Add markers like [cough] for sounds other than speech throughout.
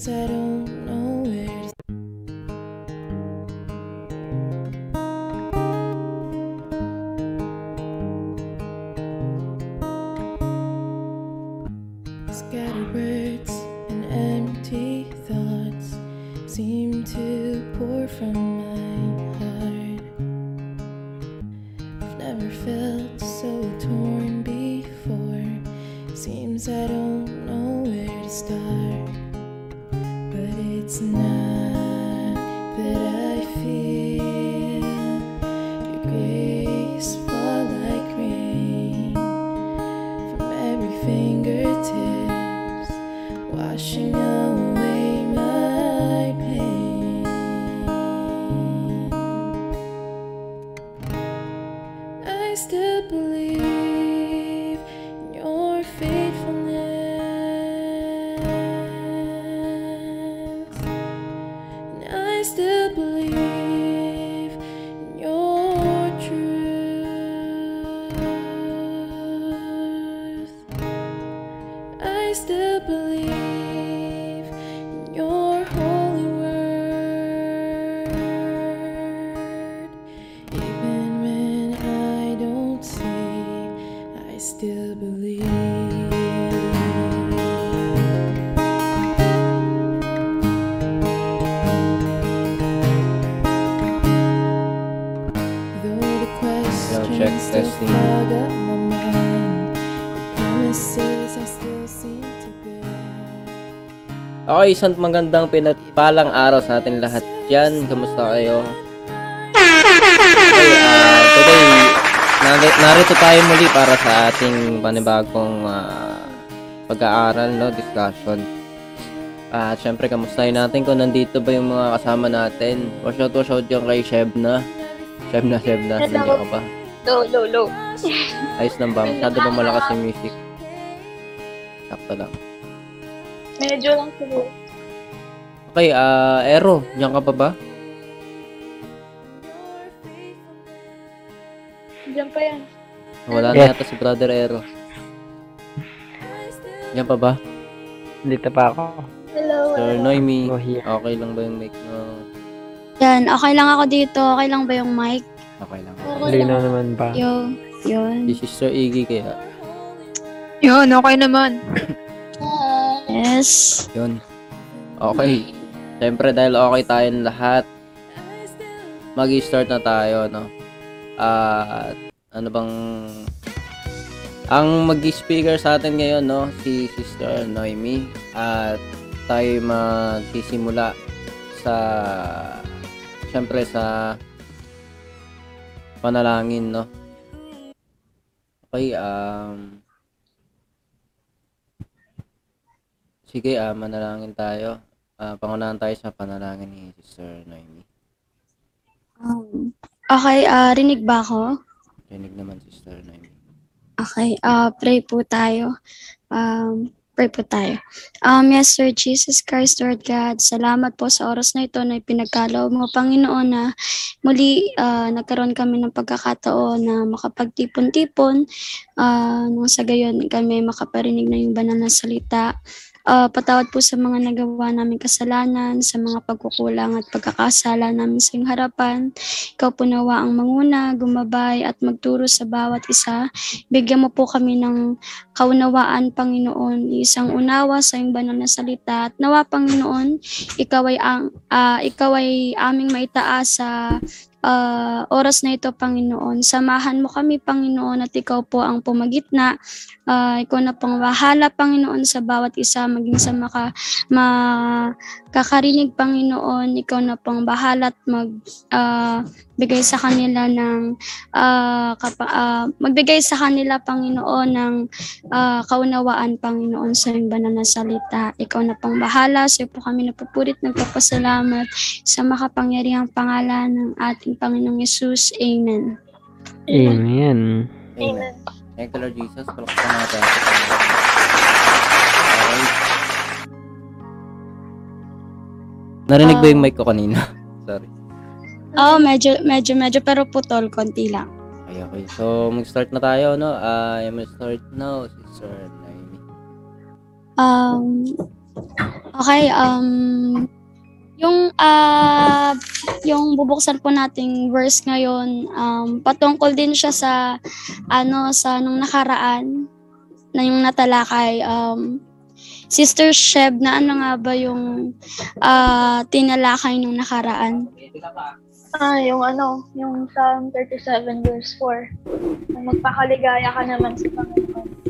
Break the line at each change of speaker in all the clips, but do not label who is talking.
Seems I don't to bear.
Okay, isang magandang pinagpalang araw sa ating lahat dyan. Kamusta kayo? Okay, ah, today, nari- narito tayo muli para sa ating panibagong ah, pag-aaral, no, discussion. Ah, At syempre, kamustahin natin kung nandito ba yung mga kasama natin. Wash out, wash out yung kay Shebna. Shebna, Shebna, nandiyan ka ba?
Low, low, low.
Ayos lang ba? Masyado ba malakas yung music? Sakto lang.
Medyo lang siguro.
Okay, ah, Ero, diyan ka pa ba?
Diyan pa yan.
Wala na yata si Brother Ero. Yan pa ba?
Dito pa ako.
Hello.
Sir Noemi, okay lang ba yung mic mo?
Yan, okay lang ako dito. Okay lang ba yung mic?
Okay lang.
Okay
Lino naman ba?
Yo, yun.
Si Sister Iggy kaya.
Yun, okay naman. [laughs]
Yes.
Yun. Okay. Siyempre dahil okay tayong lahat, mag-start na tayo, no? At ano bang ang mag-speaker sa atin ngayon, no? Si Sister Noemi. At tayo magsisimula sa siyempre sa panalangin, no? Okay, um Sige, ah, manalangin tayo. Ah, pangunahan tayo sa panalangin ni Sister Noemi.
Um, okay, ah, rinig ba ako?
Rinig naman, Sister Noemi.
Okay, ah, pray po tayo. Um, pray po tayo. Um, yes, Sir Jesus Christ, Lord God, salamat po sa oras na ito na ipinagkaloob mo, Panginoon, na muli ah, nagkaroon kami ng pagkakataon na makapagtipon-tipon, ah, nang sa gayon kami makaparinig na yung banal na salita. Ah, patawad po sa mga nagawa namin kasalanan, sa mga pagkukulang at pagkakasala namin sa iyong harapan. Ikaw po nawa ang manguna, gumabay at magturo sa bawat isa. Bigyan mo po kami ng kaunawaan, Panginoon, isang unawa sa iyong banal na salita. At nawa, Panginoon, ikaw ay, ang, ah, ikaw ay aming maitaas sa ah, oras na ito, Panginoon. Samahan mo kami, Panginoon, at ikaw po ang pumagitna. Ah, ikaw na pong bahala, Panginoon, sa bawat isa, maging sa maka, makakarinig, Panginoon. Ikaw na pong bahala at mag, ah, bigay sa kanila ng ah, kapa- ah, magbigay sa kanila Panginoon ng ah, kaunawaan Panginoon sa iyong banal na salita. Ikaw na pong bahala. Sa iyo po kami napupurit nagpapasalamat sa makapangyarihang pangalan ng ating Panginoong Yesus. Amen.
Amen.
Amen. Thank you, Lord Jesus. Palakpakan natin. Narinig ba yung mic ko kanina? [laughs] Sorry.
Oh, medyo medyo medyo pero putol konti lang.
Okay, okay. So, mag-start na tayo, no? I am start now, Sister Noemi.
Um Okay, um, yung, ah, yung bubuksan po nating verse ngayon, um, patungkol din siya sa, ano, sa nung nakaraan, na yung natalakay, um, Sister Sheb, na ano nga ba yung ah, tinalakay nung nakaraan?
Ah, yung ano, yung Psalm 37 verse 4. Na magpakaligaya ka naman sa Panginoon.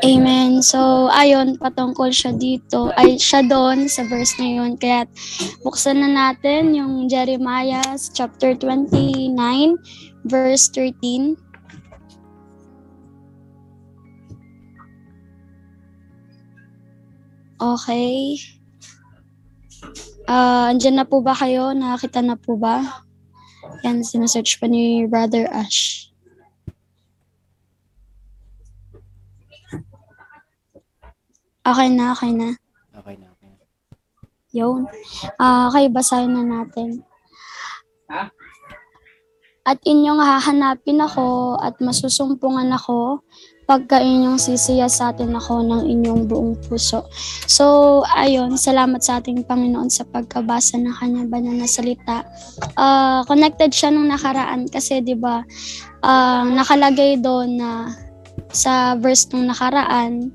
Amen. So, ayun, patungkol siya dito, ay siya doon sa verse na yun. Kaya buksan na natin yung Jeremiah chapter 29, verse 13. Okay. Ah, andyan na po ba kayo? Nakakita na po ba? Yan, sinesearch pa ni Brother Ash. Okay na, okay na.
Okay na. Okay na.
Yun. Ah, okay, basahin na natin. At inyong hahanapin ako at masusumpungan ako pagka inyong sisiya sa atin ako ng inyong buong puso. So, ayun, salamat sa ating Panginoon sa pagkabasa ng kanyang banal na salita. Ah, connected siya nung nakaraan kasi 'di ba ah, nakalagay doon na sa verse nung nakaraan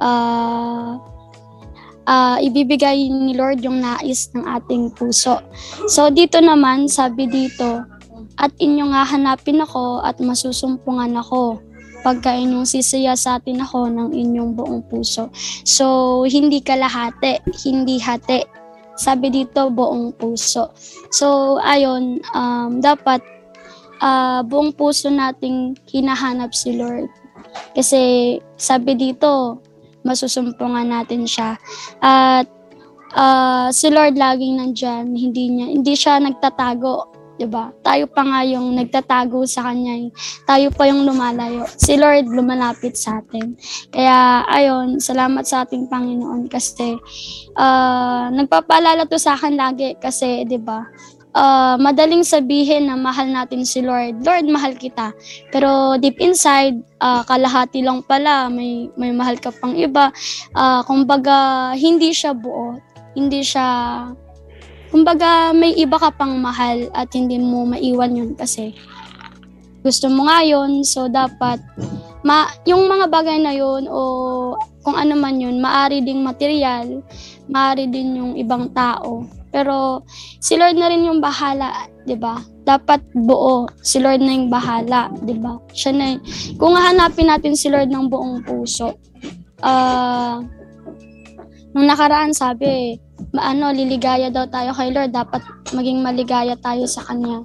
ah ah, ibibigay ni Lord yung nais ng ating puso. So dito naman, sabi dito, at inyong hahanapin ako at masusumpungan ako pagka inyong sisiya sa atin ako ng inyong buong puso. So, hindi kalahati, hindi hati. Sabi dito, buong puso. So, ayun, um, dapat ah, buong puso nating hinahanap si Lord. Kasi sabi dito, masusumpungan natin siya. At ah, si Lord laging nandyan, hindi niya hindi siya nagtatago, 'di ba? Tayo pa nga yung nagtatago sa kanya. eh. Tayo pa yung lumalayo. Si Lord lumalapit sa atin. Kaya ayon, salamat sa ating Panginoon kasi ah, nagpapaalala to sa akin lagi kasi 'di ba? Ah, madaling sabihin na mahal natin si Lord. Lord, mahal kita. Pero deep inside, ah, kalahati lang pala, may, may mahal ka pang iba. Ah, kumbaga, hindi siya buo. Hindi siya, kumbaga, may iba ka pang mahal at hindi mo maiwan yun kasi gusto mo nga yun. So, dapat, ma, yung mga bagay na yun o kung ano man yun, maari ding material, maari din yung ibang tao. Pero si Lord na rin yung bahala, 'di ba? Dapat buo, si Lord na yung bahala, 'di ba? Siya na y- kung hahanapin natin si Lord ng buong puso. Ah nung nakaraan sabi, maano liligaya daw tayo kay Lord, dapat maging maligaya tayo sa kanya.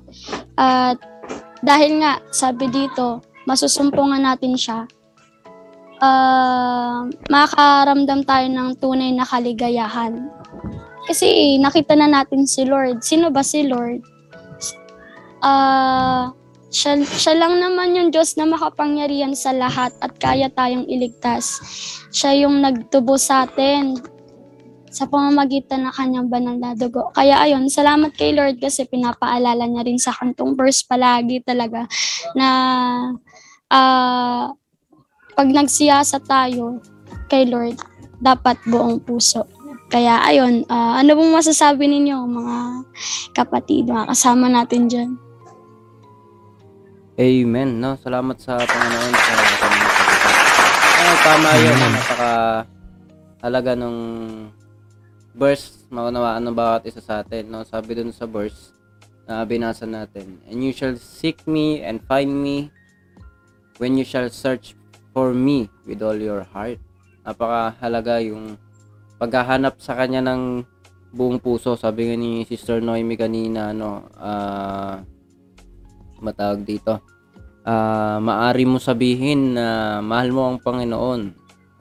At dahil nga sabi dito, masusumpungan natin siya. Ah, makakaramdam tayo ng tunay na kaligayahan. Kasi nakita na natin si Lord. Sino ba si Lord? Ah, siya, siya lang naman yung Diyos na makapangyarihan sa lahat at kaya tayong iligtas. Siya yung nagtubo sa atin sa pamamagitan ng kanyang banal na dugo. Kaya ayun, salamat kay Lord kasi pinapaalala niya rin sa kantong verse palagi talaga na ah, pag nagsiyasa tayo kay Lord, dapat buong puso. Kaya ayun, ah, ano pong masasabi ninyo mga kapatid, mga kasama natin dyan?
Amen, no? Salamat sa Panginoon sa kanyang salita. Ay, tama yun. Napaka halaga nung verse maunawaan ng bawat isa sa atin, no? Sabi dun sa verse na binasa natin, And you shall seek me and find me when you shall search for me with all your heart. Napakahalaga yung paghahanap sa kanya ng buong puso. Sabi nga ni Sister Noemi kanina, ano, ah, matawag dito. Ah, maari mo sabihin na mahal mo ang Panginoon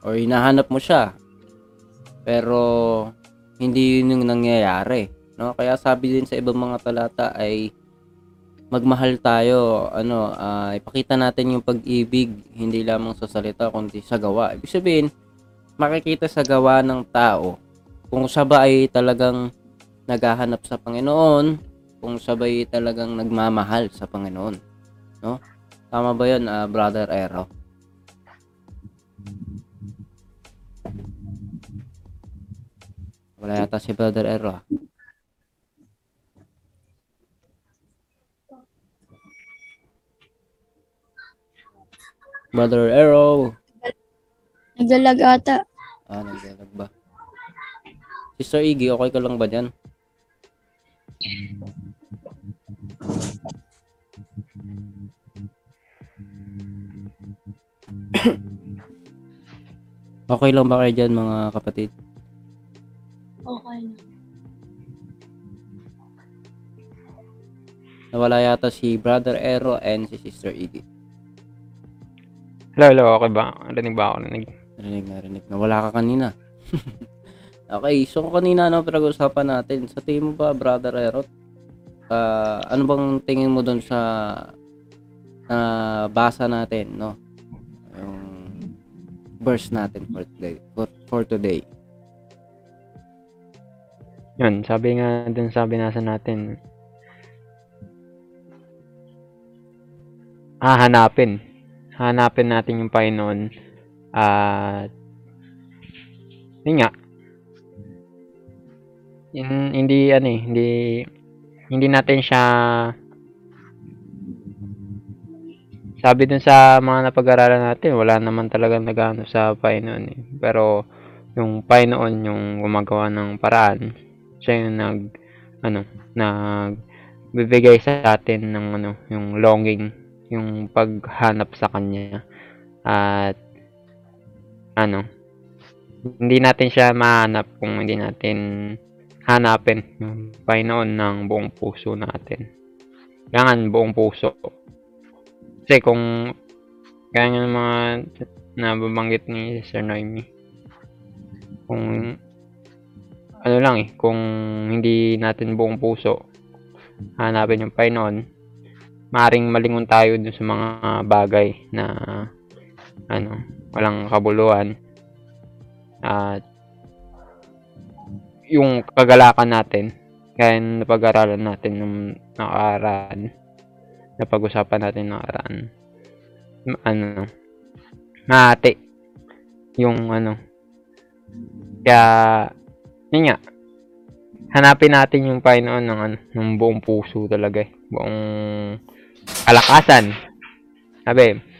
or hinahanap mo siya. Pero hindi yun yung nangyayari, no? Kaya sabi din sa ibang mga talata ay magmahal tayo, ano, ah, ipakita natin yung pag-ibig hindi lamang sa salita kundi sa gawa. Ibig sabihin, makikita sa gawa ng tao kung siya ay talagang naghahanap sa Panginoon, kung siya ba ay talagang nagmamahal sa Panginoon. No? Tama ba 'yon, uh, ah, Brother Ero? Wala yata si Brother Ero. Ah. Brother Arrow.
Naglalag ata.
Ah, nagdalag ba? Sister Iggy, okay ka lang ba dyan? [coughs] okay lang ba kayo dyan mga kapatid?
Okay na.
Nawala yata si Brother Ero and si Sister Iggy.
Hello, hello, okay ba? Rinig ba ako? Rinig.
Narinig na rinig. Nawala ka kanina. [laughs] okay, so kanina ano pinag-usapan natin? Sa tingin mo ba, Brother Ero? ah, ano bang tingin mo doon sa na basa natin, no? Yung verse natin for today. For, for today.
Yun, sabi nga dun sa binasa natin, hahanapin. Hanapin natin yung Panginoon. At, yun nga, Hin- hindi, ano eh, hindi, hindi natin siya, sabi dun sa mga napag-aralan natin, wala naman talagang nagano sa Panginoon eh. Pero, yung Panginoon yung gumagawa ng paraan, siya yung nag, ano, nag, bibigay sa atin ng ano, yung longing, yung paghanap sa Kanya. At, ano, hindi natin siya mahanap kung hindi natin hanapin yung Panginoon ng buong puso natin. Kailangan buong puso. Kasi kung kaya nga ng mga nababanggit ni Sir Noemi, kung ano lang eh, kung hindi natin buong puso hanapin yung Panginoon, maring malingon tayo dun sa mga bagay na ano, walang kabuluhan at yung kagalakan natin kaya napag-aralan natin nung nakaraan napag-usapan natin nakaraan ano mati yung ano kaya yun nga hanapin natin yung Panginoon ng ano ng buong puso talaga eh. buong kalakasan sabi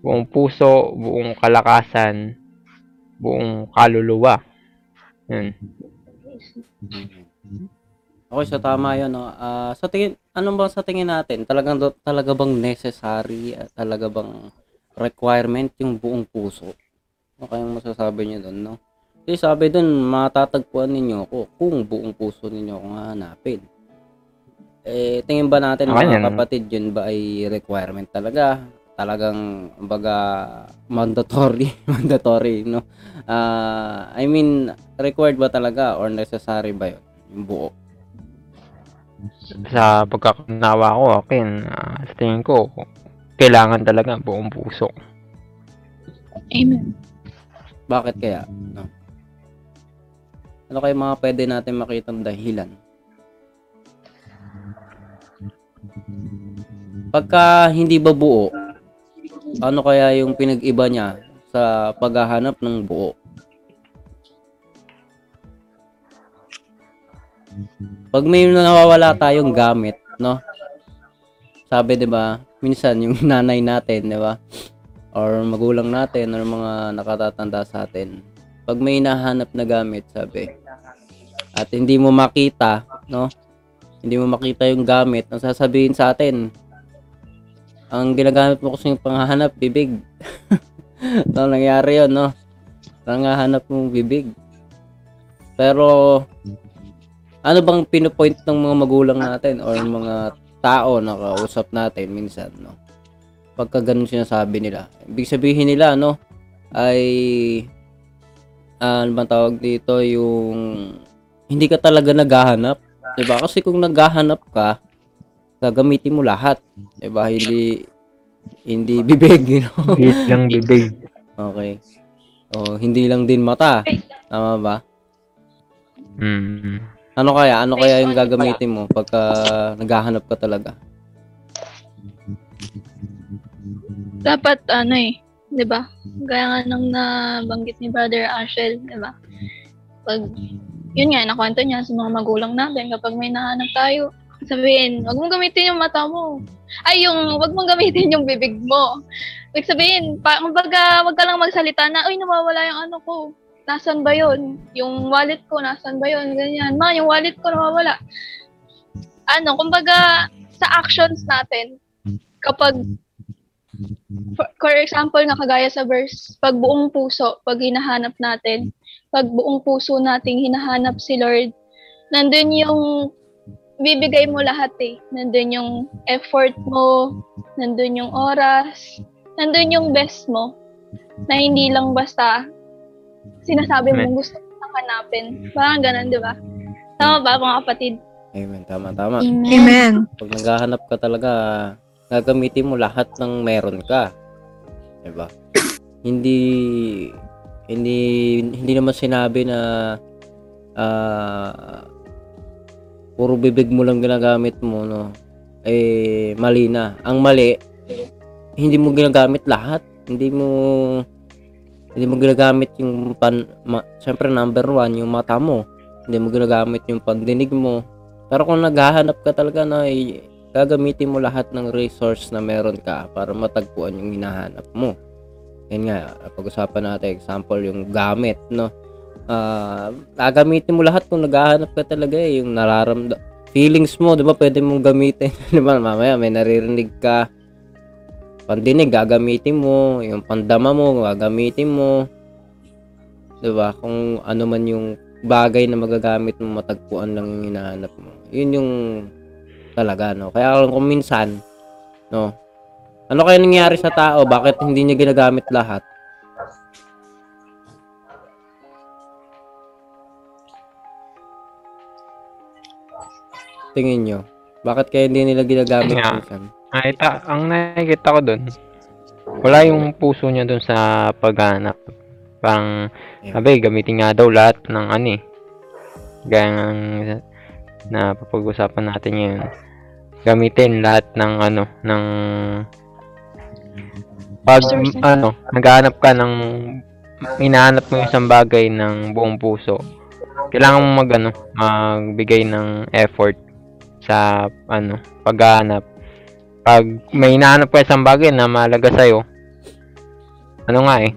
buong puso buong kalakasan buong kaluluwa yun
Okay, so tama 'yon, no. Ah, sa tingin ano ba sa tingin natin? Talagang talaga bang necessary, at talaga bang requirement yung buong puso? Ano kayang masasabi niyo doon, no? Kasi sabi doon, matatagpuan ninyo ako kung buong puso ninyo akong hahanapin. Eh, tingin ba natin mga kapatid, yun ba ay requirement talaga? Talagang, baga, mandatory, [laughs] mandatory, no? Ah, I mean, required ba talaga or necessary ba yun? Yung buo.
sa pagkakanawa ko akin sa tingin ko kailangan talaga buong puso
Amen.
Bakit kaya? No? Ano kayo mga pwede natin makitang dahilan? Pagka hindi ba buo, ano kaya yung pinag-iba niya sa paghahanap ng buo? Pag may nawawala tayong gamit, no? Sabi 'di ba, minsan yung [laughs] nanay natin, 'di ba? Or magulang natin or mga nakatatanda sa atin. Pag may nahanap na gamit, sabi, at hindi mo makita, no? Hindi mo makita yung gamit, ang sasabihin sa atin, ang ginagamit mo kasi yung panghahanap, bibig. [laughs] no, nangyari yun, no? Panghahanap mo bibig. Pero, ano bang pinupoint ng mga magulang natin or mga tao na kausap natin minsan, no? Pagka ganun sinasabi nila. Ibig sabihin nila, no? Ay, ano bang tawag dito, yung hindi ka talaga naghahanap. 'Di ba? Kasi kung naghahanap ka, gagamitin mo lahat. 'Di ba? Hindi hindi bibig, you know?
bilang bibig [laughs]
Okay. O, hindi lang din mata. Tama ba?
mm.
Ano kaya? Ano kaya yung gagamitin mo pagka naghahanap ka talaga?
Dapat ano eh, 'di ba? Gaya nga nung nabanggit ni Brother Ashel, 'di ba? Pag yun nga, nakwento niya sa mga magulang natin kapag may nahanap tayo, sabihin, wag mong gamitin yung mata mo. Ay, yung, wag mong gamitin yung bibig mo. Ibig sabihin, pa, kumbaga, wag ka lang magsalita na, uy, nawawala yung ano ko. Nasaan ba yun? Yung wallet ko, nasaan ba yun? Ganyan. Ma, yung wallet ko nawawala. Ano, kumbaga, sa actions natin, kapag, for, for example, nga kagaya sa verse, pag buong puso, pag hinahanap natin, pag buong puso nating hinahanap si Lord, nandun yung bibigay mo lahat eh. Nandun yung effort mo, nandun yung oras, nandun yung best mo, na hindi lang basta sinasabi mong gusto mong hanapin. Parang ganun, di ba? Tama ba, mga kapatid?
Amen. Tama, tama.
Amen.
Amen.
Pag naghahanap ka talaga, gagamitin mo lahat ng meron ka. 'Di ba? [coughs] hindi hindi hindi naman sinabi na ah puro bibig mo lang ginagamit mo no. Eh mali na. Ang mali hindi mo ginagamit lahat. Hindi mo hindi mo ginagamit yung pan ma, syempre number one yung mata mo. Hindi mo ginagamit yung pandinig mo. Pero kung naghahanap ka talaga na eh, gagamitin mo lahat ng resource na meron ka para matagpuan yung hinahanap mo. Yan nga, pag-usapan natin, example, yung gamit, no? Ah, gagamitin mo lahat kung naghahanap ka talaga eh, yung nararamda feelings mo, 'di ba? Pwede mong gamitin, [laughs] 'di ba? Mamaya may naririnig ka pandinig gagamitin mo, yung pandama mo gagamitin mo. 'Di ba? Kung ano man yung bagay na magagamit mo matagpuan lang yung hinahanap mo. Yun yung talaga, no? Kaya kung minsan, no? Ano kaya nangyari sa tao? Bakit hindi niya ginagamit lahat? Tingin nyo. Bakit kaya hindi nila ginagamit
Nga.
minsan?
Nakita, ang nakikita ko doon, wala yung puso niya doon sa paghanap. Parang,
Yeah.
sabi, gamitin nga daw lahat ng ano eh. Gaya ng na papag-usapan natin ngayon. Gamitin lahat ng ano, ng pag ano, naghahanap ka ng hinahanap mo yung isang bagay ng buong puso. Kailangan mo mag ano, magbigay ng effort sa ano, paghahanap. Pag may hinahanap ka isang bagay na mahalaga sa'yo, ano nga eh,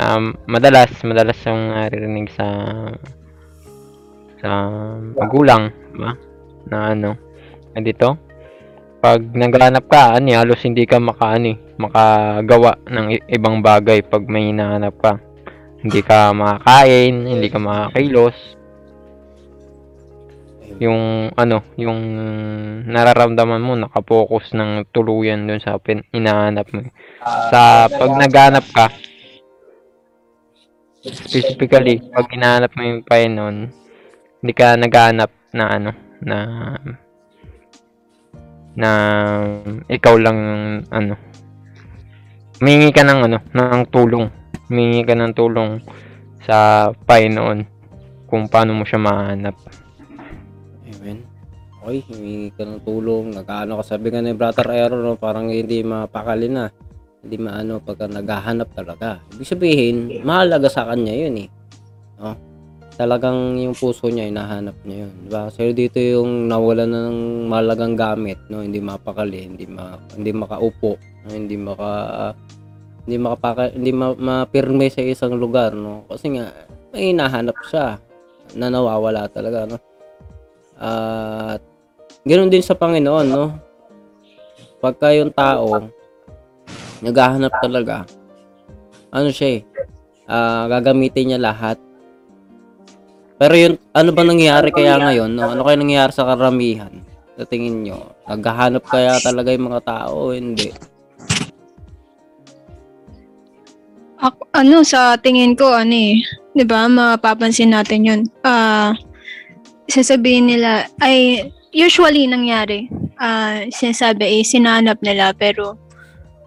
um, madalas, madalas yung naririnig sa sa magulang, ba? Na ano, na dito, pag naghahanap ka, ano, eh, halos hindi ka maka, ano, eh, makagawa ng ibang bagay pag may hinahanap ka. Hindi ka makakain, hindi ka makakailos. Yung ano, yung nararamdaman mo nakapokus ng tuluyan dun sa pin, hinahanap mo. Sa pag naghanap ka, specifically, pag hinahanap mo yung Panginoon, hindi ka naghahanap na ano, na na ikaw lang ano, humingi ka ng ano, ng tulong. Humingi ka ng tulong sa Panginoon kung paano mo siya mahanap.
Okay, humingi ka ng tulong. Nag-ano ka, sabi nga ni Brother Aero, no, parang hindi mapakali na. Hindi maano pagka naghahanap talaga. Ibig sabihin, mahalaga sa kanya yun eh. No? Talagang yung puso niya, hinahanap niya yun. Diba? Kasi dito yung nawala na ng mahalagang gamit, no? Hindi mapakali, hindi ma, hindi makaupo, no? hindi maka hindi makapaka hindi ma, mapirme sa isang lugar, no? Kasi nga may hinahanap siya na nawawala talaga, no? At ganoon din sa Panginoon, no? Pagka yung tao naghahanap talaga, ano siya eh, ah, gagamitin niya lahat. Pero yun, ano ba nangyayari kaya ngayon? No? Ano kaya nangyayari sa karamihan? Sa tingin nyo? Naghahanap kaya talaga yung mga tao o hindi?
Ako, ano, sa tingin ko, ano eh, di ba, mapapansin natin yun. Ah, sasabihin nila, ay, usually nangyari, ah, sinasabi, eh, sinanap nila, pero,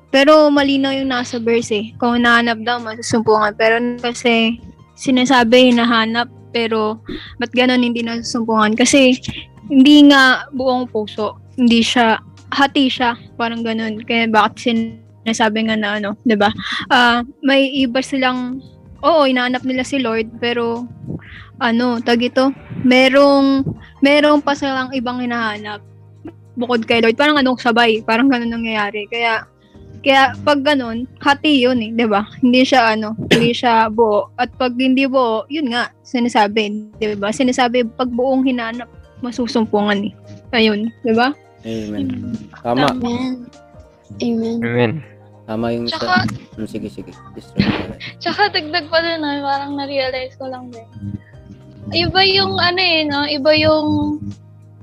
pero malinaw yung nasa verse eh. Kung hinahanap daw, masusumpungan. Pero kasi, sinasabi, hinahanap, pero, ba't ganon hindi nasusumpungan? Kasi, hindi nga buong puso. Hindi siya, hati siya, parang ganon. Kaya bakit sinasabi nga na ano, ba? Ah, may iba silang oo, inaanap nila si Lord pero ano, tag ito, merong, merong pa silang ibang hinahanap bukod kay Lord. Parang anong sabay, parang ganun nangyayari. Kaya, kaya pag ganun, hati yun eh, di ba? Hindi siya ano, hindi siya buo. At pag hindi buo, yun nga, sinasabi, di ba? Sinasabi, pag buong hinanap, masusumpungan eh. Ayun, di ba?
Amen. Tama.
Amen. Amen.
Amen.
Tama yung...
Tsaka,
Hmm, sige, sige. Mary. [laughs]
tsaka dagdag pa din, no, parang na-realize ko lang din. Iba yung ano eh, no? Iba yung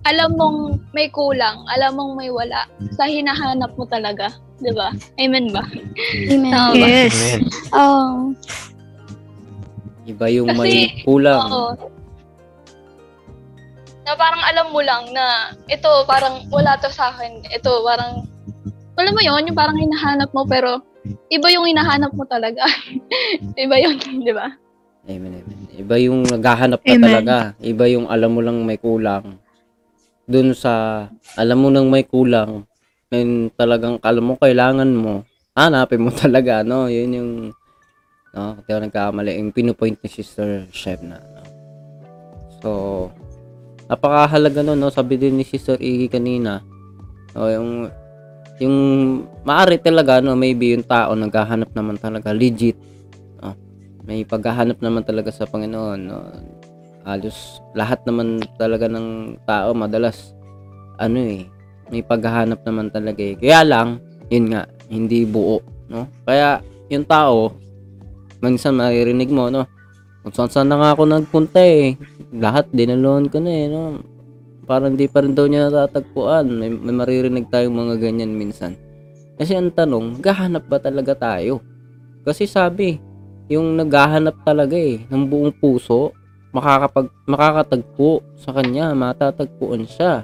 alam mong may kulang, alam mong may wala sa hinahanap mo talaga. 'di ba? Amen ba?
Amen.
Tama ba?
Yes.
Amen.
Oh,
Iba yung
Kasi,
may kulang.
Oo. Na parang alam mo lang na ito parang wala to sa akin. Ito parang alam mo yon yung parang hinahanap mo pero iba yung hinahanap mo talaga. [laughs] iba yun, di ba?
Amen, amen. Iba yung naghahanap ka
Amen.
talaga. Iba yung alam mo lang may kulang. Doon sa alam mo nang may kulang, and talagang alam mo kailangan mo, hanapin mo [laughs] talaga, no? Yun yung, no? Kaya nagkamali. Yung pinupoint ni Sister Chef na, no? So, napakahalaga nun, no? Sabi din ni Sister Iggy kanina, no? Yung, yung maari talaga, no? Maybe yung tao naghahanap naman talaga legit may paghahanap naman talaga sa Panginoon. No? Halos lahat naman talaga ng tao madalas ano eh, may paghahanap naman talaga eh. Kaya lang, yun nga, hindi buo, no? Kaya yung tao, minsan maririnig mo, no? Kung saan saan na nga ako nagpunta eh. Lahat dinaloon ko na eh, no? Parang hindi pa rin daw niya natatagpuan. May, may maririnig tayong mga ganyan minsan. Kasi ang tanong, gahanap ba talaga tayo? Kasi sabi, yung naghahanap talaga eh ng buong puso makakapag makakatagpo sa kanya matatagpuan siya.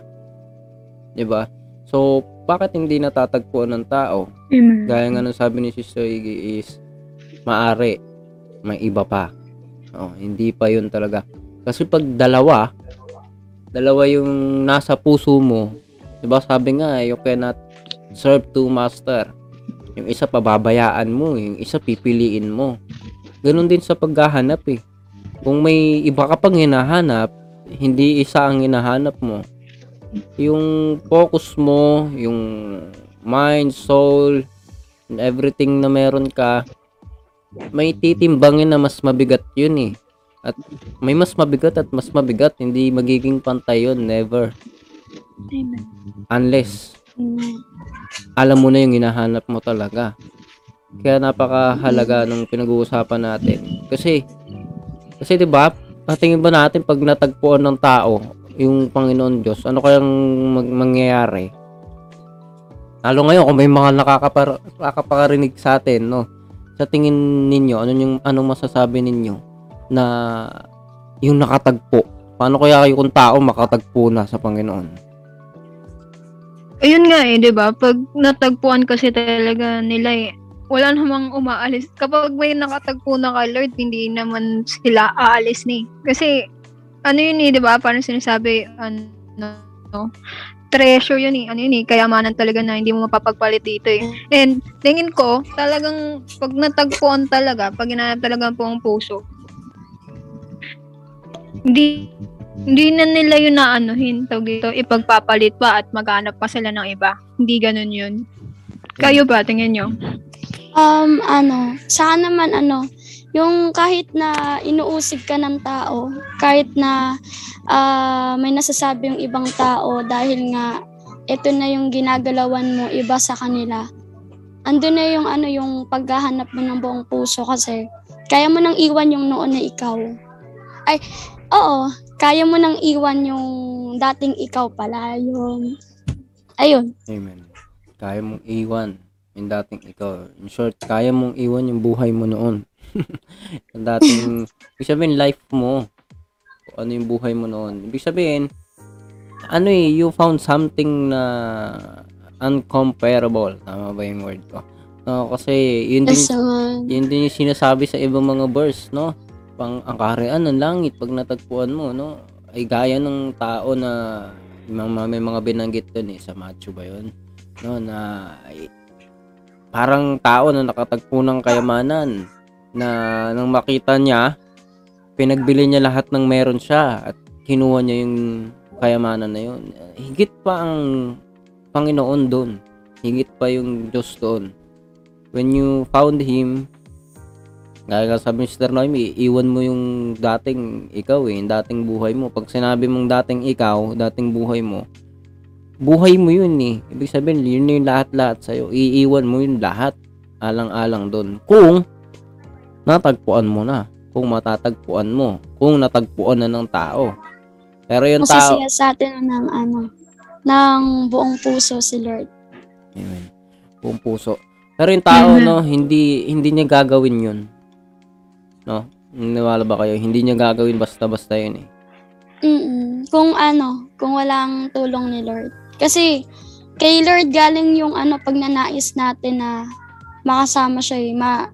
'di ba so bakit hindi natatagpuan ng tao?
Amen.
gaya nga ng sabi ni Sister Iggy is maari may iba pa. Oh, hindi pa yun talaga. Kasi pag dalawa dalawa yung nasa puso mo 'di ba sabi nga you cannot serve two master. Yung isa pababayaan mo yung isa pipiliin mo ganun din sa paghahanap eh. Kung may iba ka pang hinahanap hindi isa ang hinahanap mo. Yung focus mo yung mind, soul and everything na meron ka may titimbangin na mas mabigat yun eh. At may mas mabigat at mas mabigat hindi magiging pantay yun never. Unless alam mo na yung hinahanap mo talaga. Kaya napakahalaga nung pinag-uusapan natin. Kasi, kasi 'di ba patingin ba natin pag natagpuan ng tao yung Panginoon Diyos, ano kayang mag- mangyayari? Lalo ngayon kung may mga nakakapar nakakaparinig sa atin, no? Sa tingin ninyo, ano yung anong masasabi ninyo na yung nakatagpo? Paano kaya kayo kung tao makatagpo na sa Panginoon?
Ayun nga eh, 'di ba? Pag natagpuan kasi talaga nila eh, wala namang umaalis. Kapag may nakatagpo na kay Lord, hindi naman sila aalis ni. Kasi ano yun eh, 'di ba? Parang sinasabi ano no, treasure yun eh. Ano yun eh, kayamanan talaga na hindi mo mapapagpalit dito eh. And tingin ko, talagang pag natagpuan talaga, pag hinanap talaga po ang puso, hindi hindi na nila yun na anuhin, tawag dito, ipagpapalit pa at maghanap pa sila ng iba. Hindi ganun yun. Kayo ba, tingin nyo?
Um, ano, saka naman ano, yung kahit na inuusig ka ng tao, kahit na ah, may nasasabi yung ibang tao dahil nga ito na yung ginagalawan mo iba sa kanila. Andun na yung ano yung paghahanap mo ng buong puso kasi kaya mo nang iwan yung noon na ikaw. Ay, oo, kaya mo nang iwan yung dating ikaw pala, yung ayun.
Amen. Kaya mong iwan yung dating ikaw. In short, kaya mong iwan yung buhay mo noon. [laughs] yung dating, ibig sabihin, life mo. Kung ano yung buhay mo noon. Ibig sabihin, ano eh, you found something na uncomparable. Tama ba yung word ko? No, kasi yun din, yun din yung sinasabi sa ibang mga verse, no? Pang ang kaharian ng langit pag natagpuan mo, no? Ay gaya ng tao na yung mga, may mga binanggit doon eh, sa Matthew ba yun? No, na parang tao na nakatagpo ng kayamanan na nang makita niya pinagbili niya lahat ng meron siya at kinuha niya yung kayamanan na yun. Higit pa ang Panginoon doon. Higit pa yung Diyos doon. When you found Him, gaya nga sabi Sister Noemi, iwan mo yung dating ikaw eh, yung dating buhay mo. Pag sinabi mong dating ikaw, dating buhay mo, buhay mo yun eh. Ibig sabihin, yun na yung lahat-lahat sa'yo. Iiwan mo yun lahat. Alang-alang doon. Kung natagpuan mo na. Kung matatagpuan mo. Kung natagpuan na ng tao. Pero yung tao...
Masasaya sa atin ng ano, ng buong puso si Lord.
Amen. Buong puso. Pero yung tao, no, hindi, hindi niya gagawin yun. No? Naniwala ba kayo? Hindi niya gagawin basta-basta yun eh.
Mm Kung ano, kung walang tulong ni Lord. Kasi kay Lord galing yung ano pagnanais natin na makasama siya eh, ma,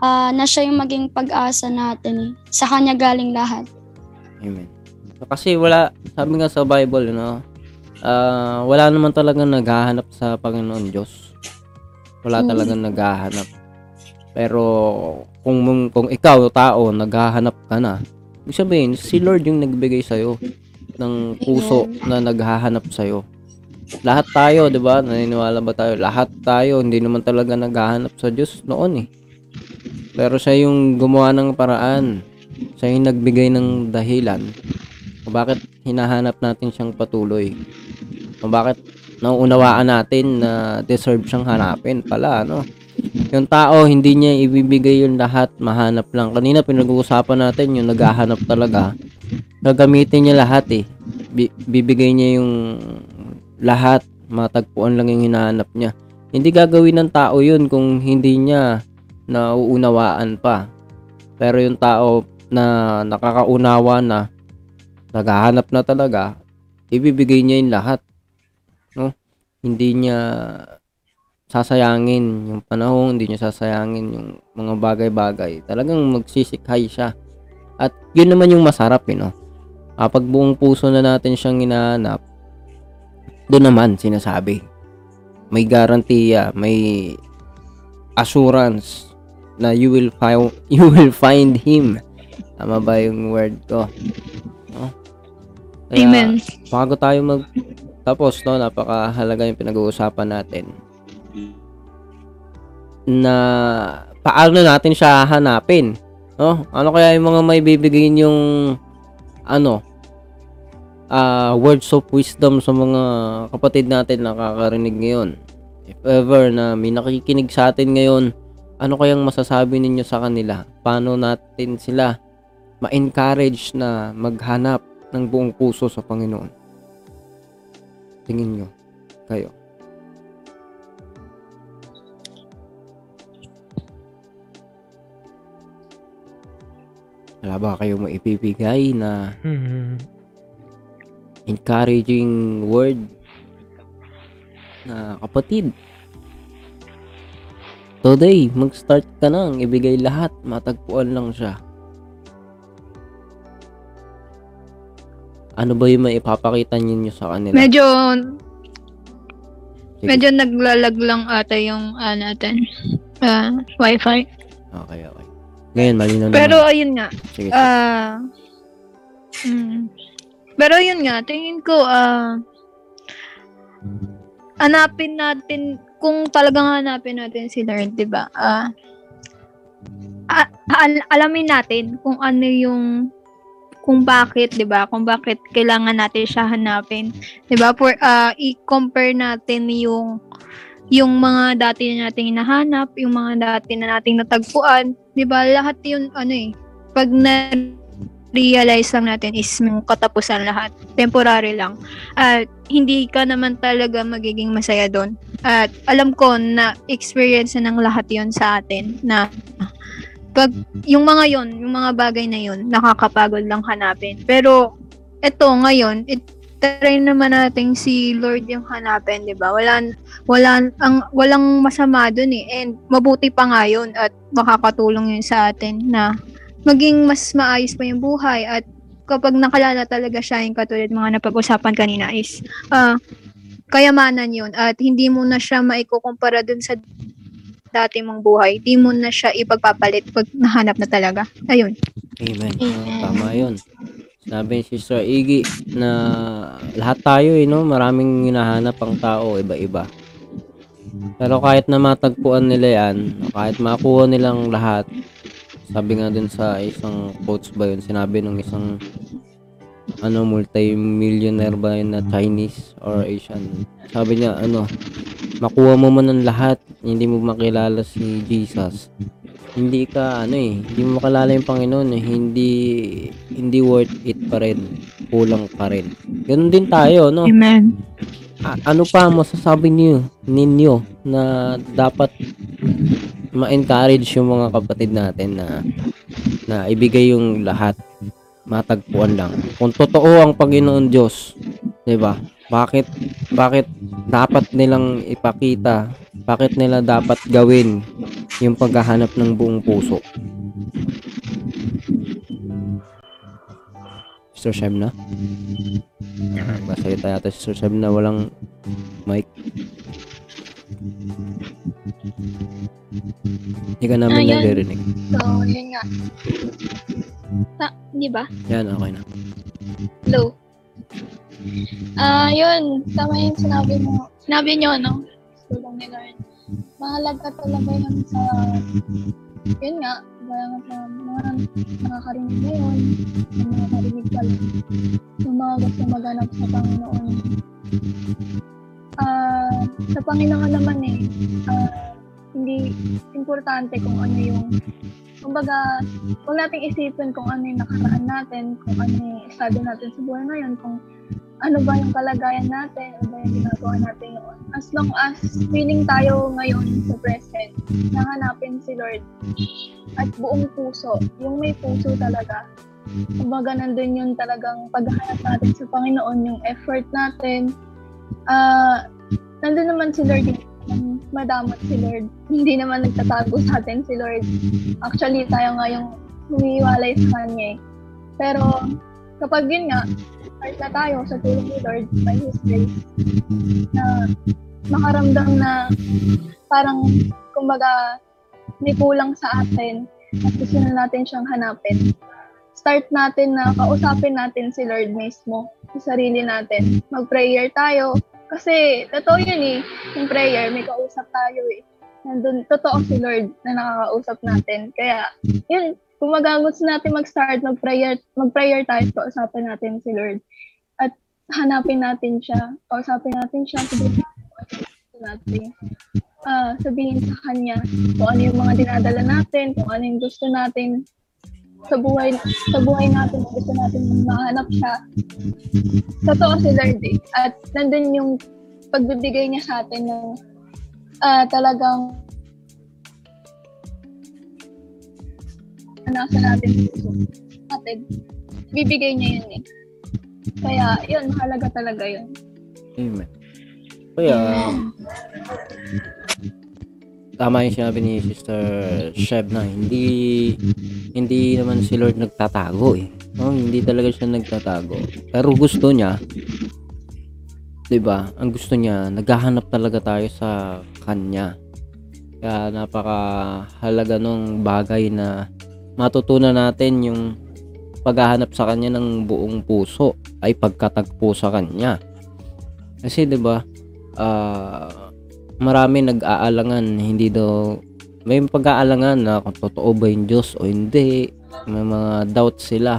ah, na siya yung maging pag-asa natin eh. Sa kanya galing lahat.
Amen. Kasi wala, sabi nga sa Bible, no, ah, wala naman talaga naghahanap sa Panginoon Diyos. Wala
Mm.
talagang naghahanap. Pero kung kung ikaw tao naghahanap ka na, ibig sabihin si Lord yung nagbigay sa ng puso na naghahanap sa Lahat tayo, 'di ba? Naniniwala ba tayo? Lahat tayo hindi naman talaga naghahanap sa Diyos noon eh. Pero siya yung gumawa ng paraan. Siya yung nagbigay ng dahilan kung bakit hinahanap natin siyang patuloy. Kung bakit nauunawaan natin na deserve siyang hanapin pala, ano? Yung tao, hindi niya ibibigay yung lahat, mahanap lang. Kanina pinag-uusapan natin yung naghahanap talaga. Gagamitin niya lahat eh. Bi- bibigay niya yung lahat, matagpuan lang yung hinahanap niya. Hindi gagawin ng tao yun kung hindi niya nauunawaan pa. Pero yung tao na nakakaunawa na, naghahanap na talaga, ibibigay niya yung lahat. No? Hindi niya sasayangin yung panahon, hindi niya sasayangin yung mga bagay-bagay. Talagang magsisikhay siya. At yun naman yung masarap, eh, no? Ah, pag buong puso na natin siyang hinahanap, doon naman sinasabi. May garantiya, may assurance na you will find [laughs] you will find him. Tama ba yung word ko? No? Kaya,
Amen.
bago tayo mag tapos no napakahalaga yung pinag-uusapan natin na paano natin siya hanapin no ano kaya yung mga may bibigay yung ano ah words of wisdom sa mga kapatid natin na nakakarinig ngayon. If ever na may nakikinig sa atin ngayon ano kayang masasabi ninyo sa kanila? Paano natin sila ma-encourage na maghanap ng buong puso sa Panginoon? Tingin nyo kayo. Wala ba kayo maipibigay na encouraging word na kapatid today mag-start ka nang ibigay lahat matagpuan lang siya ano ba yung maipapakita ninyo sa kanila
Medyo,
Sige.
medyo naglalag lang ata yung ah, natin. ah, wifi.
okay okay ngayon malinaw na
Pero ayun nga,
sige, sige.
Ah. mm. Pero yun nga, tingin ko ah hanapin natin kung talagang hanapin natin si Lord, 'di ba? Ah a- al- alamin natin kung ano yung kung bakit, 'di ba? Kung bakit kailangan natin siya hanapin, 'di ba? For ah, i-compare natin yung yung mga dati na nating hinahanap, yung mga dati na nating natagpuan, 'di ba? Lahat 'yun ano eh, pag na realize lang natin is yung katapusan lahat. Temporary lang. At hindi ka naman talaga magiging masaya doon. At alam ko na experience na ng lahat yon sa atin na pag yung mga yon, yung mga bagay na yon, nakakapagod lang hanapin. Pero eto ngayon, it try naman nating si Lord yung hanapin, 'di ba? Wala wala ang walang masama doon eh. And mabuti pa nga yun at makakatulong yun sa atin na maging mas maayos pa yung buhay at kapag nakalala talaga siya yung katulad mga napag-usapan kanina is ah kayamanan yun at hindi mo na siya maikukumpara dun sa dati mong buhay. Hindi mo na siya ipagpapalit pag nahanap na talaga. Ayun.
Amen.
Amen.
Tama yun. Sabi ni Sister Iggy na lahat tayo eh, no? Maraming hinahanap ang tao, iba-iba. Pero kahit na matagpuan nila yan, kahit makuha nilang lahat, sabi nga dun sa isang quotes ba yun, sinabi nung isang ano, multi-millionaire ba yun na Chinese or Asian. Sabi niya, ano, makuha mo man ang lahat, hindi mo makilala si Jesus. Hindi ka, ano eh, hindi mo makilala yung Panginoon eh, hindi, hindi worth it pa rin. Kulang pa rin. Ganun din tayo, no?
Amen.
A- ano pa masasabi niyo ninyo na dapat ma-encourage yung mga kapatid natin na na ibigay yung lahat. Matagpuan lang. Kung totoo ang Panginoon Diyos 'di ba? Bakit bakit dapat nilang ipakita? Bakit nila dapat gawin yung paghahanap ng buong puso? Sir Shem na Masalita yata si Sir Shem na walang mic. Hindi ka namin
Ah, yan.
naririnig.
So, yun nga. Sa, di ba?
Yan, okay na.
Hello. Ah, yun. Tama yung sinabi mo. Sinabi nyo, no? Tulong ni Lord. Mahalaga talaga yun sa, yun nga, gaya nga sa mga nakakarinig ngayon, sa mga nakarinig pa lang, yung mga gusto maganap sa Panginoon. Ah, sa Panginoon naman eh, ah, hindi importante kung ano yung kumbaga, huwag nating isipin kung ano yung nakaraan natin, kung ano yung estado natin sa buhay ngayon, kung ano ba yung kalagayan natin, ano ba yung ginagawa natin noon. As long as feeling tayo ngayon sa present, nahanapin si Lord at buong puso, yung may puso talaga. Kumbaga nandun yung talagang paghahanap natin sa Panginoon, yung effort natin. Ah, nandun naman si Lord yung madamot si Lord. Hindi naman nagtatago sa atin si Lord. Actually, tayo nga yung humiwalay sa Kanya eh. Pero, kapag yun nga, start na tayo sa tulong ni Lord by His grace na makaramdam na parang, kumbaga, may kulang sa atin at gusto na natin siyang hanapin. Start natin na kausapin natin si Lord mismo sa sarili natin. Mag-prayer tayo. Kasi, totoo yun eh. Yung prayer, may kausap tayo eh. Nandun, totoo si Lord na nakakausap natin. Kaya, yun, gusto natin mag-start, mag-prayer, mag-prayer tayo, kausapin natin si Lord. At hanapin natin siya, kausapin natin siya, sabihin natin, ah sabihin sa kanya kung ano yung mga dinadala natin, kung ano yung gusto natin sa buhay sa buhay natin, gusto natin mahanap siya. Totoo si Lord eh. At nandun yung pagbibigay niya sa atin ng ah, talagang nasa natin puso natin. Bibigay niya yun eh. Kaya, yun, mahalaga talaga yun.
Amen. Kaya, [laughs] tama yung sinabi ni Sister Sheb na hindi hindi naman si Lord nagtatago eh. No, hindi talaga siya nagtatago. Pero gusto niya 'di ba? Ang gusto niya, naghahanap talaga tayo sa kanya. Kaya napakahalaga nung bagay na matutunan natin yung paghahanap sa kanya ng buong puso ay pagkatagpo sa kanya. Kasi 'di ba? Ah marami nag-aalangan hindi daw may pag-aalangan na kung totoo ba yung Diyos o hindi. May mga doubt sila.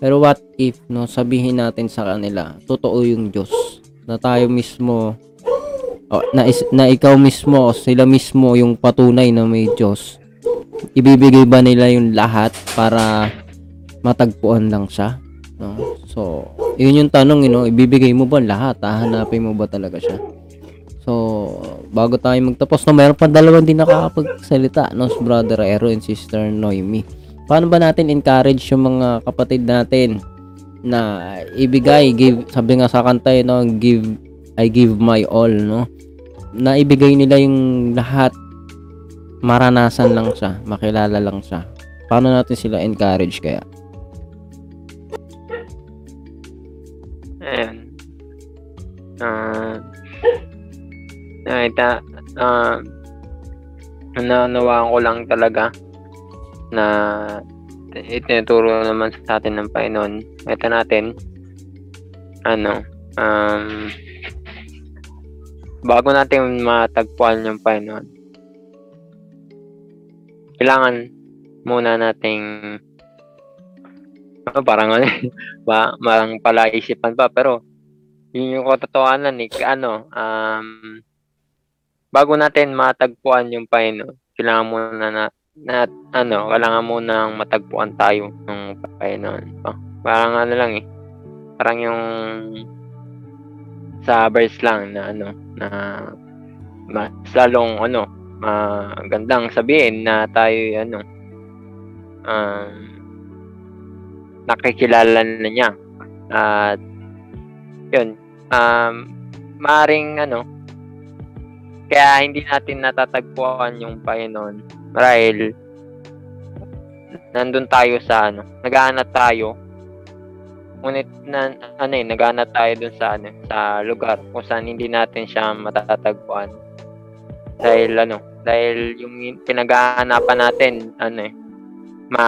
Pero what if no sabihin natin sa kanila totoo yung Diyos? Na tayo mismo o, na, is, na ikaw mismo o sila mismo yung patunay na may Diyos. Ibibigay ba nila yung lahat para matagpuan lang siya? No? So yun yung tanong you know, ibibigay mo ba lahat? Hahanapin mo ba talaga siya So, bago tayo magtapos, no, mayroon pa dalawang din nakakapagsalita, no, Brother Ero and Sister Noemi. Paano ba natin encourage yung mga kapatid natin na ibigay, give, sabi nga sa kanta, eh, no, give, I give my all, no? Na ibigay nila yung lahat, maranasan lang siya, makilala lang siya. Paano natin sila encourage kaya?
Ayan. Ah, nakita, ah, nanawaan ko lang talaga na itinuturo naman sa atin ng Panginoon. Ito natin, ano, um, bago natin matagpuan yung Panginoon, kailangan muna nating ano, parang ano, [laughs] ba, parang palaisipan pa, pero yun yung katotohanan eh, ano, um, bago natin matagpuan yung Panginoon, kailangan muna na, na ano, kailangan muna matagpuan tayo ng Panginoon. Pa. Parang ano lang eh, parang yung sa verse lang na ano, na mas lalong ano, magandang sabihin na tayo ano, um, nakikilala na niya. At yun, um, maring ano, kaya hindi natin natatagpuan yung Panginoon marahil nandun tayo sa ano, naghahanap tayo ngunit na, ano eh, naghahanap tayo dun sa ano, sa lugar kung saan hindi natin siya matatagpuan. Dahil ano, dahil yung pinaghahanapan natin, ano eh, ma,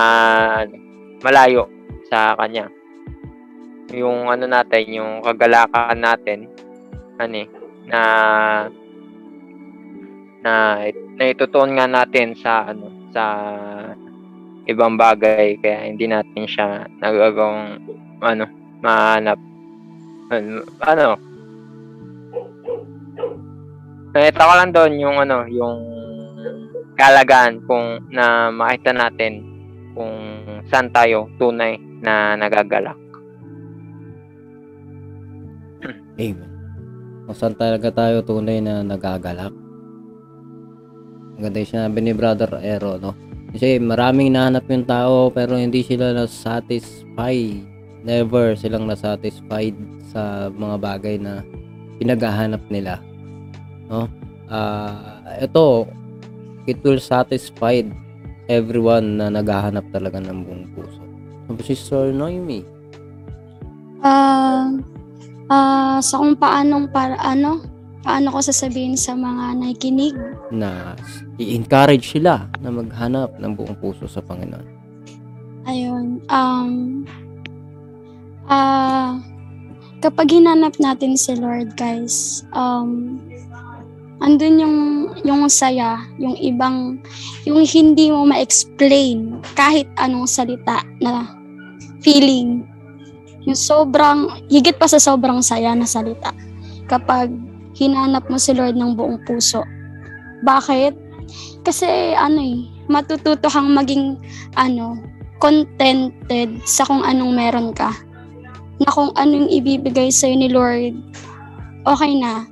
malayo sa kanya. Yung ano natin, yung kagalakan natin, ano eh, na na naitutuon nga natin sa ano sa ibang bagay kaya hindi natin siya nagagawang ano mahanap ano, ano Nakita ko lang doon yung ano, yung kalagaan kung na makita natin kung saan tayo tunay na nagagalak.
Amen. Kung saan talaga tayo tunay na nagagalak. Ganda yung sinabi ni Brother Ero, no? Kasi maraming nahanap yung tao pero hindi sila na-satisfy. Never silang na-satisfied sa mga bagay na pinaghahanap nila. No? Ah, ito, it will satisfy everyone na naghahanap talaga ng buong puso. Sabi si Sir Noemi.
Ah, ah, sa kung paanong para ano, paano ko sasabihin sa mga nakikinig
na i-encourage sila na maghanap ng buong puso sa Panginoon.
Ayun. Um, ah, kapag hinanap natin si Lord, guys, um, andun yung, yung saya, yung ibang, yung hindi mo ma-explain kahit anong salita na feeling. Yung sobrang, higit pa sa sobrang saya na salita. Kapag hinanap mo si Lord ng buong puso. Bakit? Kasi ano eh, matututo kang maging ano, contented sa kung anong meron ka. Na kung anong ibibigay sa'yo ni Lord, okay na.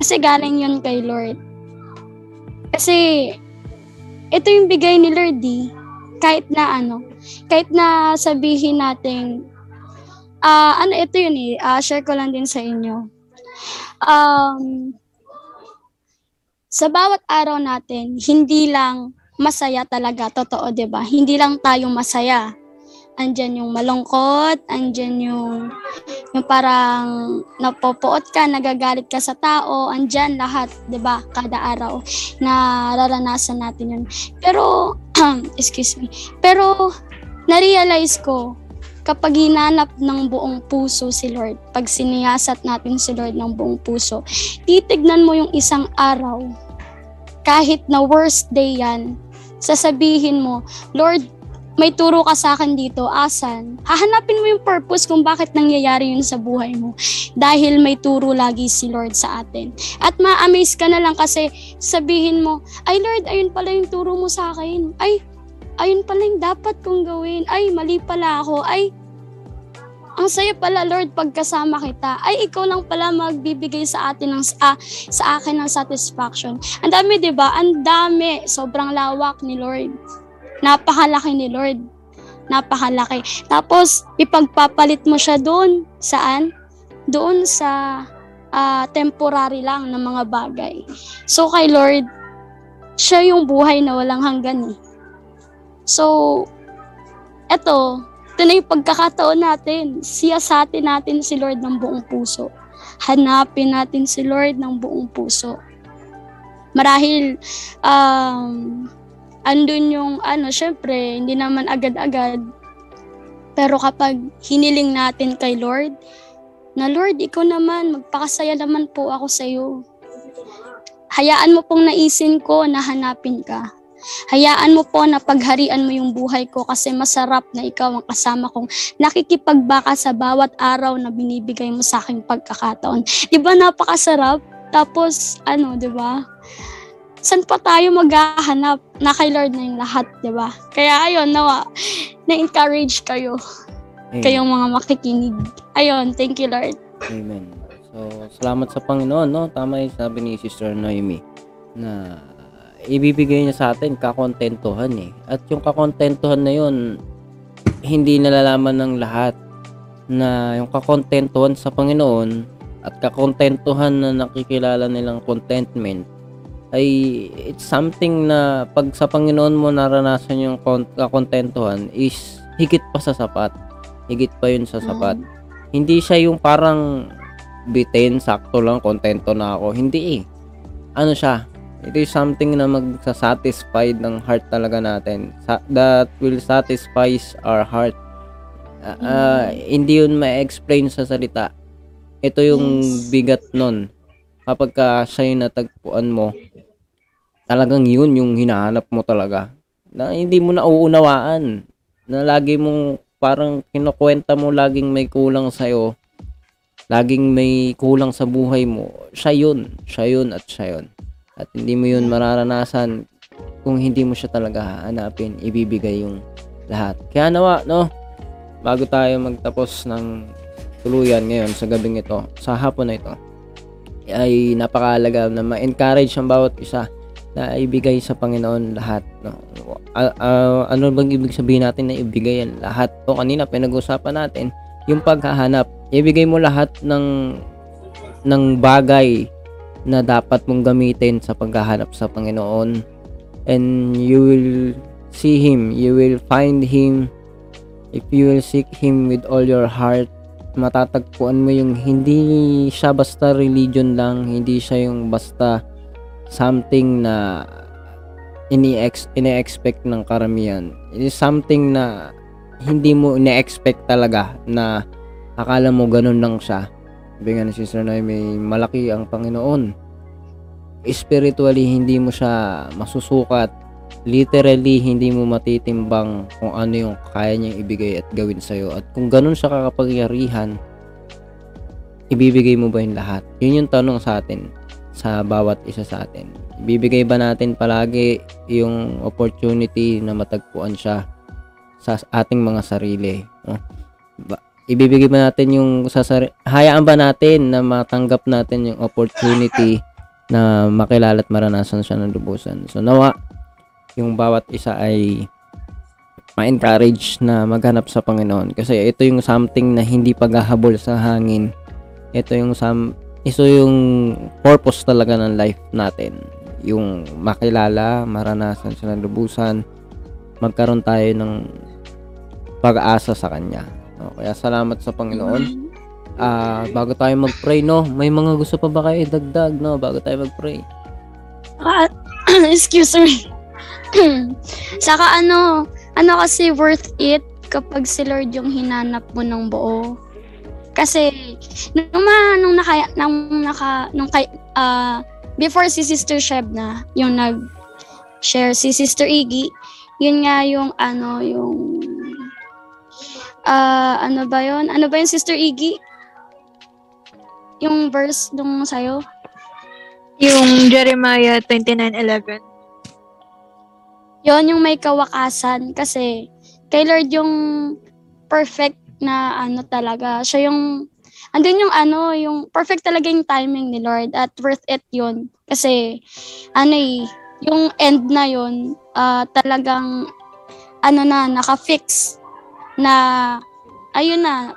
Kasi galing yun kay Lord. Kasi, ito yung bigay ni Lord eh. Kahit na ano, kahit na sabihin natin, ah ano, ito yun eh, ah, share ko lang din sa inyo. Um, sa bawat araw natin, hindi lang masaya talaga, totoo, 'di ba? Hindi lang tayo masaya. Andyan yung malungkot, andyan yung, yung parang napopoot ka, nagagalit ka sa tao, andyan lahat, 'di ba? Kada araw na nararanasan natin yun. Pero, [clears throat] excuse me, pero na-realize ko, kapag hinanap ng buong puso si Lord, pag siniyasat natin si Lord ng buong puso, titignan mo yung isang araw, kahit na worst day yan, sasabihin mo, Lord, may turo ka sa akin dito, asan? Hahanapin mo yung purpose kung bakit nangyayari yun sa buhay mo. Dahil may turo lagi si Lord sa atin. At ma-amaze ka na lang kasi sabihin mo, ay Lord, ayun pala yung turo mo sa akin. Ay, ayun pala yung dapat kong gawin. Ay, mali pala ako. Ay, ang saya pala Lord pagkasama kita. Ay ikaw lang pala magbibigay sa atin ng ah, sa akin ng satisfaction. Ang dami 'di ba? Ang dami, sobrang lawak ni Lord. Napakalaki ni Lord. Napakalaki. Tapos ipagpapalit mo siya doon saan? Doon sa ah, temporary lang ng mga bagay. So kay Lord, siya yung buhay na walang hanggan eh. So, eto, ito na yung pagkakataon natin. Siyasatin natin si Lord ng buong puso. Hanapin natin si Lord ng buong puso. Marahil, um, andun yung ano, syempre, hindi naman agad-agad. Pero kapag hiniling natin kay Lord, na Lord, ikaw naman, magpakasaya naman po ako sa iyo. Hayaan mo pong naisin ko na hanapin ka. Hayaan mo po na pagharian mo yung buhay ko kasi masarap na ikaw ang kasama kong nakikipagbaka sa bawat araw na binibigay mo sa aking pagkakataon. Di ba napakasarap? Tapos, ano, di ba? San pa tayo maghahanap? Na kay Lord na yung lahat, di ba? Kaya ayun, nawa, na-encourage kayo,
Amen.
kayong mga makikinig. Ayun, thank you Lord.
Amen. So, salamat sa Panginoon, no? Tama yung sabi ni Sister Noemi na ibibigay niya sa atin kakontentuhan eh. At yung kakontentuhan na yun, hindi nalalaman ng lahat na yung kakontentuhan sa Panginoon at kakontentuhan na nakikilala nilang contentment ay it's something na pag sa Panginoon mo naranasan yung kon- kakontentuhan is higit pa sa sapat. Higit pa yun sa sapat. Hindi siya yung parang bitin, sakto lang, kontento na ako. Hindi eh. Ano siya? It is something na magsasatisfy ng heart talaga natin. Sa- that will satisfy our heart. Ah, ah, hindi yun ma-explain sa salita. Ito yung
Yes.
bigat nun. Kapag ka siya yung natagpuan mo, talagang yun yung hinahanap mo talaga. Na hindi mo na uuunawaan. Na lagi mong parang kinukwenta mo laging may kulang sa'yo. Laging may kulang sa buhay mo. Siya yun. Siya yun at siya yun. At hindi mo yun mararanasan kung hindi mo siya talaga hahanapin, ibibigay yung lahat. Kaya nawa, no? Bago tayo magtapos ng tuluyan ngayon sa gabing ito, sa hapon na ito, ay napakahalaga na ma-encourage ang bawat isa na ibigay sa Panginoon lahat. No? A- a- ano bang ibig sabihin natin na ibigay ang lahat? O kanina pinag-usapan natin, yung paghahanap. Ibigay mo lahat ng ng bagay na dapat mong gamitin sa paghahanap sa Panginoon. And you will see Him. You will find Him. If you will seek Him with all your heart, matatagpuan mo yung hindi siya basta religion lang, hindi siya yung basta something na ini-ex ine-expect ng karamihan. It is something na hindi mo ine-expect talaga na akala mo ganun lang siya. Sabi nga ni Sister Noy, may malaki ang Panginoon. Spiritually, hindi mo siya masusukat. Literally, hindi mo matitimbang kung ano yung kaya niyang ibigay at gawin sa'yo. At kung ganun siya kakapagyarihan, ibibigay mo ba yung lahat? Yun yung tanong sa atin, sa bawat isa sa atin. Ibibigay ba natin palagi yung opportunity na matagpuan siya sa ating mga sarili? No? Ibibigay ba natin yung sa sari- hayaan ba natin na matanggap natin yung opportunity na makilala at maranasan siya ng lubusan. So nawa yung bawat isa ay ma-encourage na maghanap sa Panginoon kasi ito yung something na hindi paghahabol sa hangin. Ito yung sam ito yung purpose talaga ng life natin. Yung makilala, maranasan siya ng lubusan, magkaroon tayo ng pag-asa sa Kanya. No? Kaya salamat sa Panginoon. Ah, bago tayo mag-pray, no? May mga gusto pa ba kayo idagdag, no? Bago tayo mag-pray.
Saka, [clears throat] excuse me. [clears throat] Saka ano, ano kasi worth it kapag si Lord yung hinanap mo ng buo. Kasi, nung, ma, nung naka, nung naka, nung kay, ah, before si Sister Sheb na, yung nag-share si Sister Iggy, yun nga yung ano, yung, ah, ano ba yun? Ano ba yung Sister Iggy? Yung verse nung sayo?
Yung Jeremiah 29:11.
yon yung may kawakasan kasi kay Lord yung perfect na ano talaga. Siya yung andun yung ano, yung perfect talaga yung timing ni Lord at worth it yun. Kasi ano eh, yung end na yun, ah, talagang ano na, naka-fix na ayun na,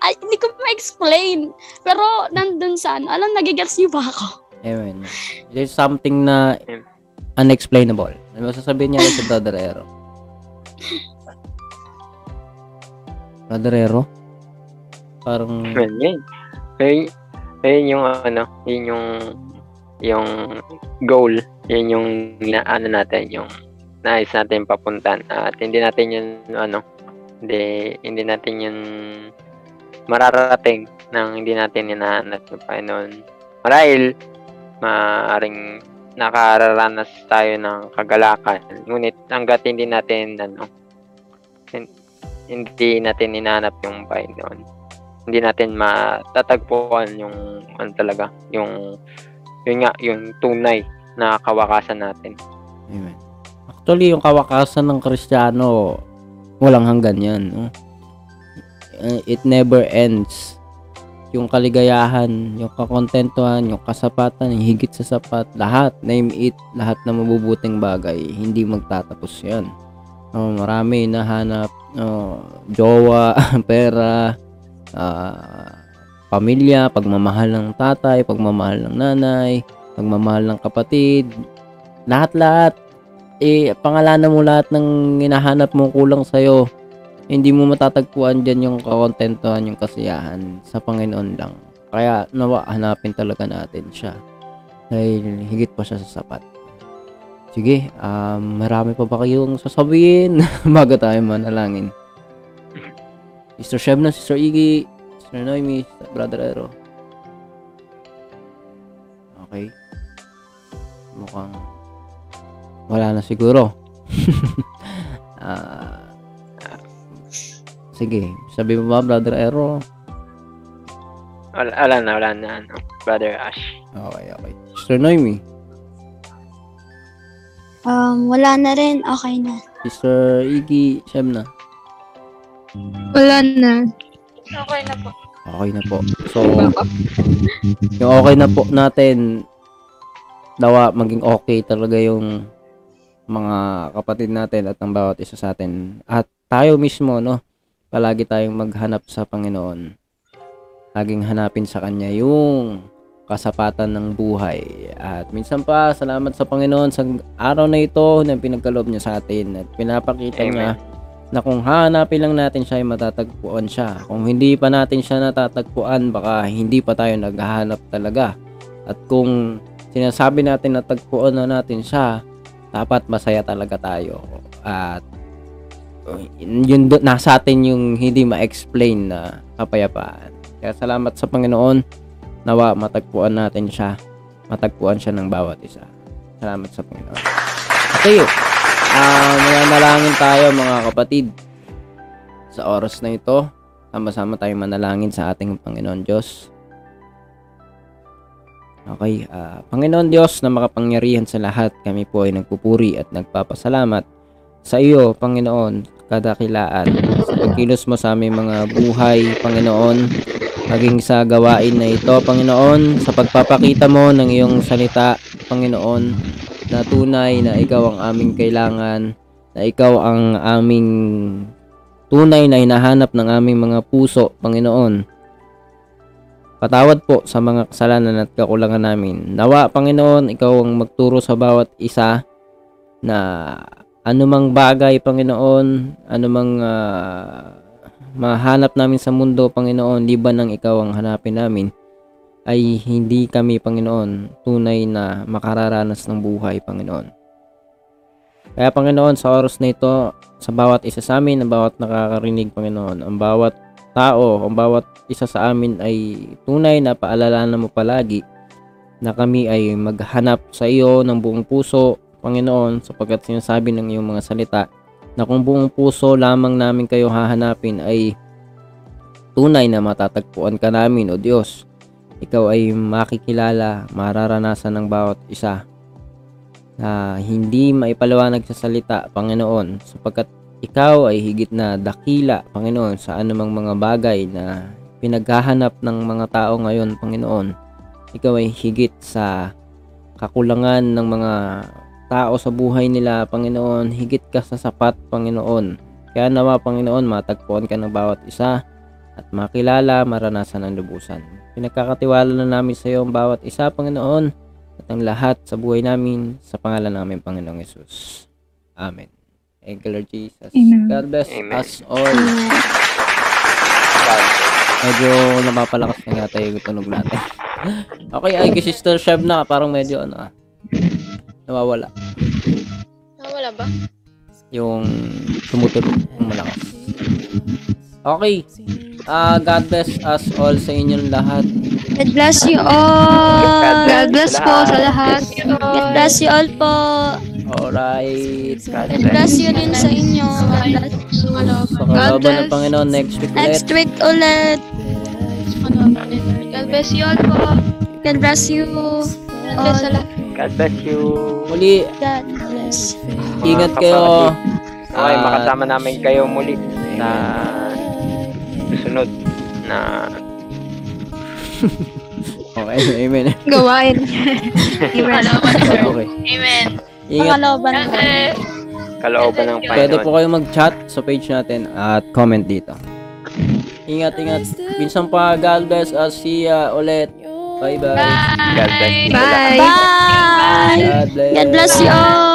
ay, hindi ko ma-explain. Pero nandun sa ano, alam, nagigets niyo ba ako?
Amen. There's something na unexplainable. Ano ba sasabihin niya sa Brother Ero? Brother Ero? Parang,
Yun, yun. Ayun, ayun yung ano, yun yung yung goal, yun yung ina- ano natin, yung nais natin papuntan at hindi natin yun ano hindi hindi natin yun mararating nang hindi natin hinahanap ng Panginoon. Marahil maaring nakararanas tayo ng kagalakan. Ngunit hanggat hindi natin ano hin- hindi natin hinahanap yung Panginoon. Hindi natin matatagpuan yung ano talaga, yung yun nga, yung tunay na kawakasan natin.
Amen. Actually, yung kawakasan ng Kristiyano, walang hanggan yan. No? Uh, It never ends. Yung kaligayahan, yung kakontentuhan, yung kasapatan, yung higit sa sapat, lahat, name it, lahat na mabubuting bagay, hindi magtatapos yan. Oh, marami nahanap, oh, jowa, [laughs] pera, ah, pamilya, pagmamahal ng tatay, pagmamahal ng nanay, pagmamahal ng kapatid, lahat-lahat eh pangalanan mo lahat ng hinahanap mo kulang sa'yo. Hindi mo matatagpuan dyan yung kakontentuhan yung kasiyahan sa Panginoon lang. Kaya nawa hanapin talaga natin siya. Dahil higit pa siya sa sapat. Sige um, marami pa ba kayong sasabihin? [laughs] Bago tayo manalangin. Sister Shebna, Sister Iggy Sister Noemi, Brother Ero. Okay. Mukhang wala na siguro. [laughs] Ah, sige, sabi mo ba, Brother Ero?
Wala, wala na, wala na, ano, Brother Ash.
Okay, okay. Sister Noemi,
Um, wala na rin. Okay na.
Sister Iggy, Shemna.
Wala na.
Okay na po.
Okay na po. So, yung okay na po natin, dawa maging okay talaga yung mga kapatid natin at ang bawat isa sa atin. At tayo mismo, no, palagi tayong maghanap sa Panginoon. Laging hanapin sa Kanya yung kasapatan ng buhay. At minsan pa, salamat sa Panginoon sa araw na ito na pinagkaloob niya sa atin at pinapakita
Amen.
niya na kung hanapin lang natin siya ay matatagpuan siya. Kung hindi pa natin siya natatagpuan, baka hindi pa tayo naghahanap talaga. At kung sinasabi natin na tagpuan na natin siya, dapat masaya talaga tayo. At uh, yun do- nasa atin yung hindi ma-explain na kapayapaan. Kaya salamat sa Panginoon. Nawa matagpuan natin siya. Matagpuan siya ng bawat isa. Salamat sa Panginoon. Okay. Ah, mga nalangin tayo mga kapatid. Sa oras na ito, sama-sama tayong manalangin sa ating Panginoon Diyos. Okay, ah, Panginoon Diyos na makapangyarihan sa lahat, kami po ay nagpupuri at nagpapasalamat sa iyo, Panginoon, kadakilaan sa pagkilos mo sa aming mga buhay, Panginoon, maging sa gawain na ito, Panginoon, sa pagpapakita mo ng iyong salita, Panginoon, na tunay na ikaw ang aming kailangan, na ikaw ang aming tunay na hinahanap ng aming mga puso, Panginoon. Patawad po sa mga kasalanan at kakulangan namin. Nawa, Panginoon, ikaw ang magturo sa bawat isa na anumang bagay, Panginoon, anumang ah, mahanap namin sa mundo, Panginoon, liban ng ikaw ang hanapin namin, ay hindi kami, Panginoon, tunay na makararanas ng buhay, Panginoon. Kaya, Panginoon, sa oras na ito, sa bawat isa sa amin, ang bawat nakakarinig, Panginoon, ang bawat tao, ang bawat isa sa amin ay tunay na paalalanan mo palagi na kami ay maghanap sa iyo ng buong puso, Panginoon, sapagkat sinasabi ng iyong mga salita na kung buong puso lamang namin kayo hahanapin ay tunay na matatagpuan ka namin, O Diyos. Ikaw ay makikilala, mararanasan ng bawat isa na hindi maipaliwanag sa salita, Panginoon, sapagkat ikaw ay higit na dakila, Panginoon, sa anumang mga bagay na pinaghahanap ng mga tao ngayon, Panginoon. Ikaw ay higit sa kakulangan ng mga tao sa buhay nila, Panginoon. Higit ka sa sapat, Panginoon. Kaya nawa, Panginoon, matagpuan ka ng bawat isa at makilala, maranasan ang lubusan. Pinagkakatiwala na namin sa iyo ang bawat isa, Panginoon, at ang lahat sa buhay namin sa pangalan namin, Panginoong Yesus. Amen. Thank you, Lord Jesus.
Amen.
God bless
Amen.
us all. Medyo napapalakas na yata yung tunog natin. [laughs] okay, ay kay Sister Sheb na, parang medyo ano ah. Nawawala.
Ah, wala Wala ba?
Yung tumutunog ng malakas. Okay. Ah, God bless us all sa inyong lahat.
God bless you all.
God bless po sa lahat.
God bless you all po.
Alright.
God bless you din sa inyo. God bless.
Kalooban ng
bless.
Panginoon, next week ulit.
Next week ulit.
God bless you all po.
God bless you.
God bless lahat.
God bless you.
Muli,
God bless.
ingat kayo.
Okay, makasama namin kayo muli sa susunod na
Okay, amen.
Gawain. [laughs]
Okay.
Amen.
Ingat.
Pangaloban
God
ko.
bless.
kalooban ng
Pwede
Panginoon.
po kayo mag-chat sa page natin at comment dito. Ingat, ingat. Minsan pa, God bless us. See ya ulit. Bye-bye.
God bless you.
Bye.
Bye.
God bless.
God bless you all.